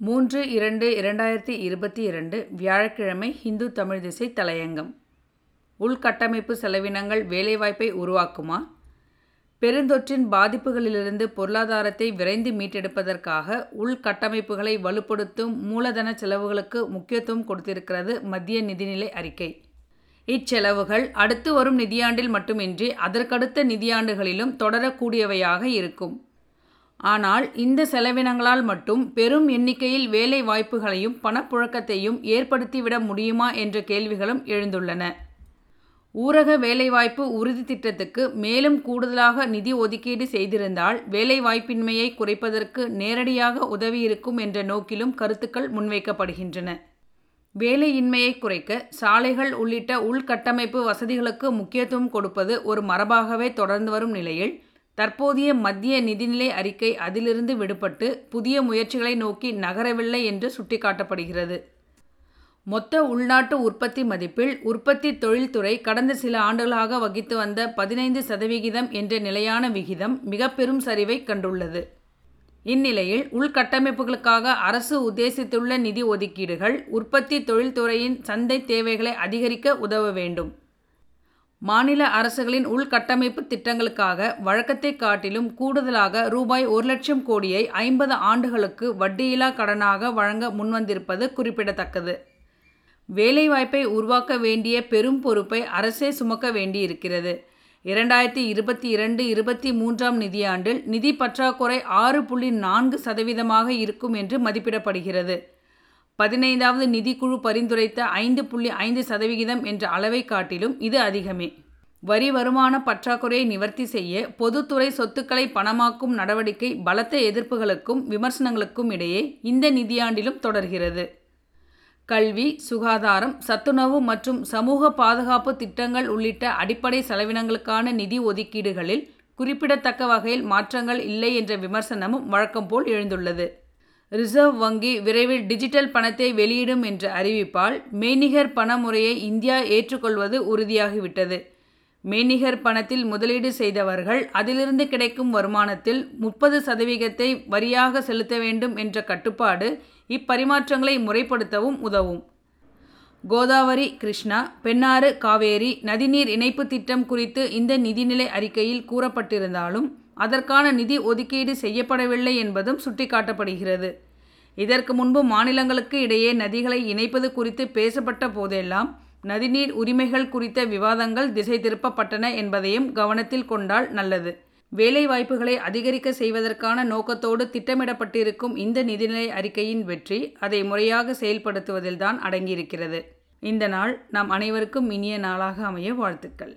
மூன்று இரண்டு இரண்டாயிரத்தி இருபத்தி இரண்டு வியாழக்கிழமை ஹிந்து தமிழ் திசை தலையங்கம். உள்கட்டமைப்பு செலவினங்கள் வேலைவாய்ப்பை உருவாக்குமா? பெருந்தொற்றின் பாதிப்புகளிலிருந்து பொருளாதாரத்தை விரைந்து மீட்டெடுப்பதற்காக உள்கட்டமைப்புகளை வலுப்படுத்தும் மூலதன செலவுகளுக்கு முக்கியத்துவம் கொடுத்திருக்கிறது மத்திய நிதிநிலை அறிக்கை. இச்செலவுகள் அடுத்து வரும் நிதியாண்டில் மட்டுமின்றி அதற்கடுத்த நிதியாண்டுகளிலும் தொடரக்கூடியவையாக இருக்கும். ஆனால் இந்த செலவினங்களால் மட்டும் பெரும் எண்ணிக்கையில் வேலை வாய்ப்புகளையும் பணப்புழக்கத்தையும் ஏற்படுத்திவிட முடியுமா என்ற கேள்விகளும் எழுந்துள்ளன. ஊரக வேலைவாய்ப்பு உறுதி திட்டத்துக்கு மேலும் கூடுதலாக நிதி ஒதுக்கீடு செய்திருந்தால் வேலைவாய்ப்பின்மையை குறைப்பதற்கு நேரடியாக உதவியிருக்கும் என்ற நோக்கிலும் கருத்துக்கள் முன்வைக்கப்படுகின்றன. வேலையின்மையை குறைக்க சாலைகள் உள்ளிட்ட உள்கட்டமைப்பு வசதிகளுக்கு முக்கியத்துவம் கொடுப்பது ஒரு மரபாகவே தொடர்ந்து வரும் நிலையில் தற்போதைய மத்திய நிதிநிலை அறிக்கை அதிலிருந்து விடுபட்டு புதிய முயற்சிகளை நோக்கி நகரவில்லை என்று சுட்டிக்காட்டப்படுகிறது. மொத்த உள்நாட்டு உற்பத்தி மதிப்பில் உற்பத்தி தொழில்துறை கடந்த சில ஆண்டுகளாக வகித்து வந்த பதினைந்து சதவிகிதம் என்ற நிலையான விகிதம் மிக பெரும் சரிவை கண்டுள்ளது. இந்நிலையில் உள்கட்டமைப்புகளுக்காக அரசு உத்தேசித்துள்ள நிதி ஒதுக்கீடுகள் உற்பத்தி தொழில்துறையின் சந்தை தேவைகளை அதிகரிக்க உதவ வேண்டும். மாநில அரசுகளின் உள்கட்டமைப்பு திட்டங்களுக்காக வழக்கத்தை காட்டிலும் கூடுதலாக ரூபாய் ஒரு லட்சம் கோடியை ஐம்பது ஆண்டுகளுக்கு வட்டியில்லா கடனாக வழங்க முன்வந்திருப்பது குறிப்பிடத்தக்கது. வேலைவாய்ப்பை உருவாக்க வேண்டிய பெரும் பொறுப்பை அரசே சுமக்க வேண்டியிருக்கிறது. இரண்டாயிரத்தி இருபத்தி இரண்டு இருபத்தி மூன்றாம் நிதியாண்டில் நிதி பற்றாக்குறை ஆறு புள்ளி நான்கு சதவீதமாக இருக்கும் என்று மதிப்பிடப்படுகிறது. பதினைந்தாவது நிதிக்குழு பரிந்துரைத்த ஐந்து புள்ளி ஐந்து சதவிகிதம் என்ற அளவை காட்டிலும் இது அதிகமே. வரி வருமான பற்றாக்குறையை நிவர்த்தி செய்ய பொதுத்துறை சொத்துக்களை பணமாக்கும் நடவடிக்கை பலத்த எதிர்ப்புகளுக்கும் விமர்சனங்களுக்கும் இடையே இந்த நிதியாண்டிலும் தொடர்கிறது. கல்வி சுகாதாரம் சத்துணவு மற்றும் சமூக பாதுகாப்பு திட்டங்கள் உள்ளிட்ட அடிப்படை செலவினங்களுக்கான நிதி ஒதுக்கீடுகளில் குறிப்பிடத்தக்க வகையில் மாற்றங்கள் இல்லை என்ற விமர்சனமும் வழக்கம் போல் எழுந்துள்ளது. ரிசர்வ் வங்கி விரைவில் டிஜிட்டல் பணத்தை வெளியிடும் என்ற அறிவிப்பால் மெய்நிகர் பண முறையை இந்தியா ஏற்றுக்கொள்வது உறுதியாகிவிட்டது. மெய்நிகர் பணத்தில் முதலீடு செய்தவர்கள் அதிலிருந்து கிடைக்கும் வருமானத்தில் முப்பது சதவீதத்தை வரியாக செலுத்த வேண்டும் என்ற கட்டுப்பாடு இப்பரிமாற்றங்களை முறைப்படுத்தவும் உதவும். கோதாவரி கிருஷ்ணா பெண்ணாறு காவேரி நதிநீர் இணைப்பு திட்டம் குறித்து இந்த நிதிநிலை அறிக்கையில் கூறப்பட்டிருந்தாலும் அதற்கான நிதி ஒதுக்கீடு செய்யப்படவில்லை என்பதும் சுட்டிக்காட்டப்படுகிறது. இதற்கு முன்பு மாநிலங்களுக்கு இடையே நதிகளை இணைப்பது குறித்து பேசப்பட்ட போதெல்லாம் நதிநீர் உரிமைகள் குறித்த விவாதங்கள் திசை திருப்பப்பட்டன என்பதையும் கவனத்தில் கொண்டால் நல்லது. வேலை வாய்ப்புகளை அதிகரிக்க செய்வதற்கான நோக்கத்தோடு திட்டமிடப்பட்டிருக்கும் இந்த நிதிநிலை அறிக்கையின் வெற்றி அதை முறையாக செயல்படுத்துவதில்தான் அடங்கியிருக்கிறது. இந்த நாள் நாம் அனைவருக்கும் இனிய நாளாக அமைய வாழ்த்துக்கள்.